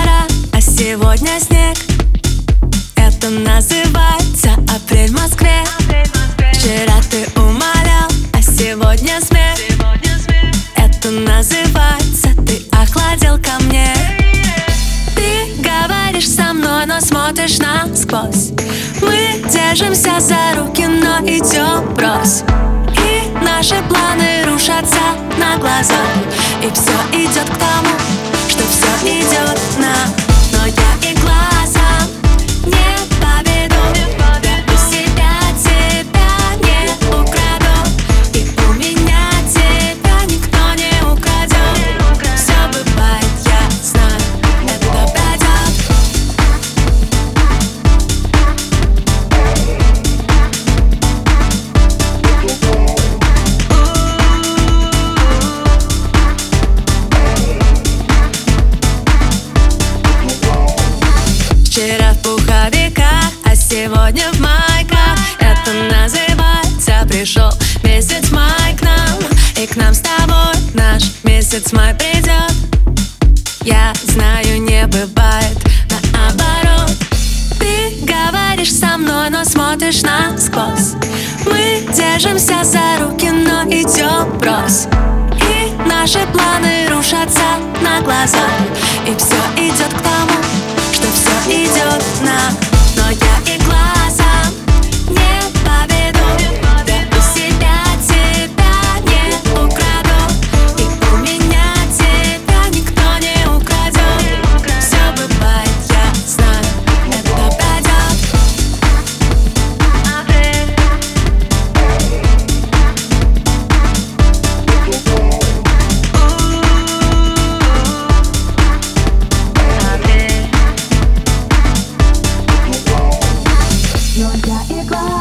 жара, а сегодня снег. Это называется апрель в Москве. Вчера ты умолял, а сегодня смех. Это называется ты охладил ко мне. Ты говоришь со мной, но смотришь насквозь. Мы держимся за руки, но идем брось И наши планы рушатся на глазах. И все идет к тому, сегодня в майках Это называется пришел месяц май к нам. И к нам с тобой наш месяц май придет. Я знаю, не бывает. Наоборот Ты говоришь со мной, но смотришь насквозь. Мы держимся за руки, но идем брось И наши планы рушатся на глазах И все идет к тому E igual.